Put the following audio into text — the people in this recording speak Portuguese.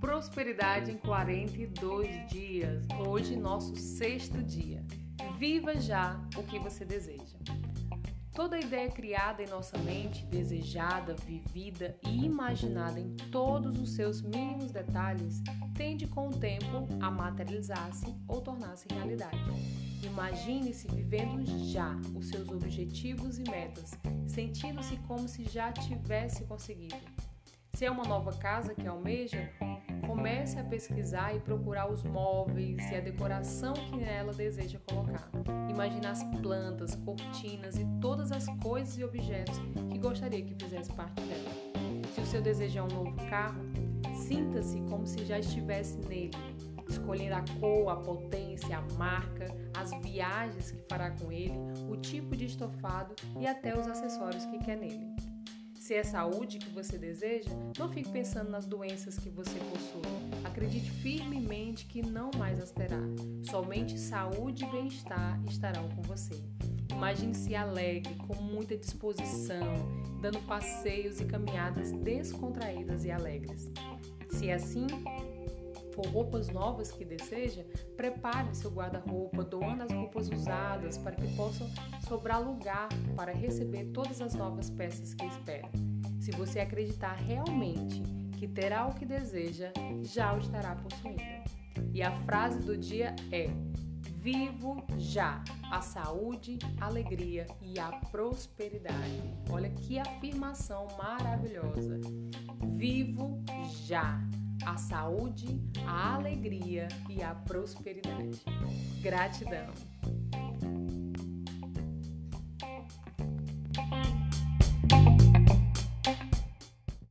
Prosperidade em 42 dias. Hoje, nosso sexto dia. Viva já o que você deseja. Toda ideia criada em nossa mente, desejada, vivida e imaginada em todos os seus mínimos detalhes, tende com o tempo a materializar-se ou tornar-se realidade. Imagine-se vivendo já os seus objetivos e metas, sentindo-se como se já tivesse conseguido. Se é uma nova casa que almeja, comece a pesquisar e procurar os móveis e a decoração que nela deseja colocar. Imagine as plantas, cortinas e todas as coisas e objetos que gostaria que fizesse parte dela. Se o seu desejo é um novo carro, sinta-se como se já estivesse nele, escolhendo a cor, a potência, a marca, as viagens que fará com ele, o tipo de estofado e até os acessórios que quer nele. Se é saúde que você deseja, não fique pensando nas doenças que você possui. Acredite firmemente que não mais as terá. Somente saúde e bem-estar estarão com você. Imagine-se alegre, com muita disposição, dando passeios e caminhadas descontraídas e alegres. Se é assim, for roupas novas que deseja, prepare seu guarda-roupa, doando as roupas usadas para que possam sobrar lugar para receber todas as novas peças que espera. Se você acreditar realmente que terá o que deseja, já o estará possuindo. E a frase do dia é: Vivo já a saúde, a alegria e a prosperidade. Olha que afirmação maravilhosa. Vivo já a saúde, a alegria e a prosperidade. Gratidão.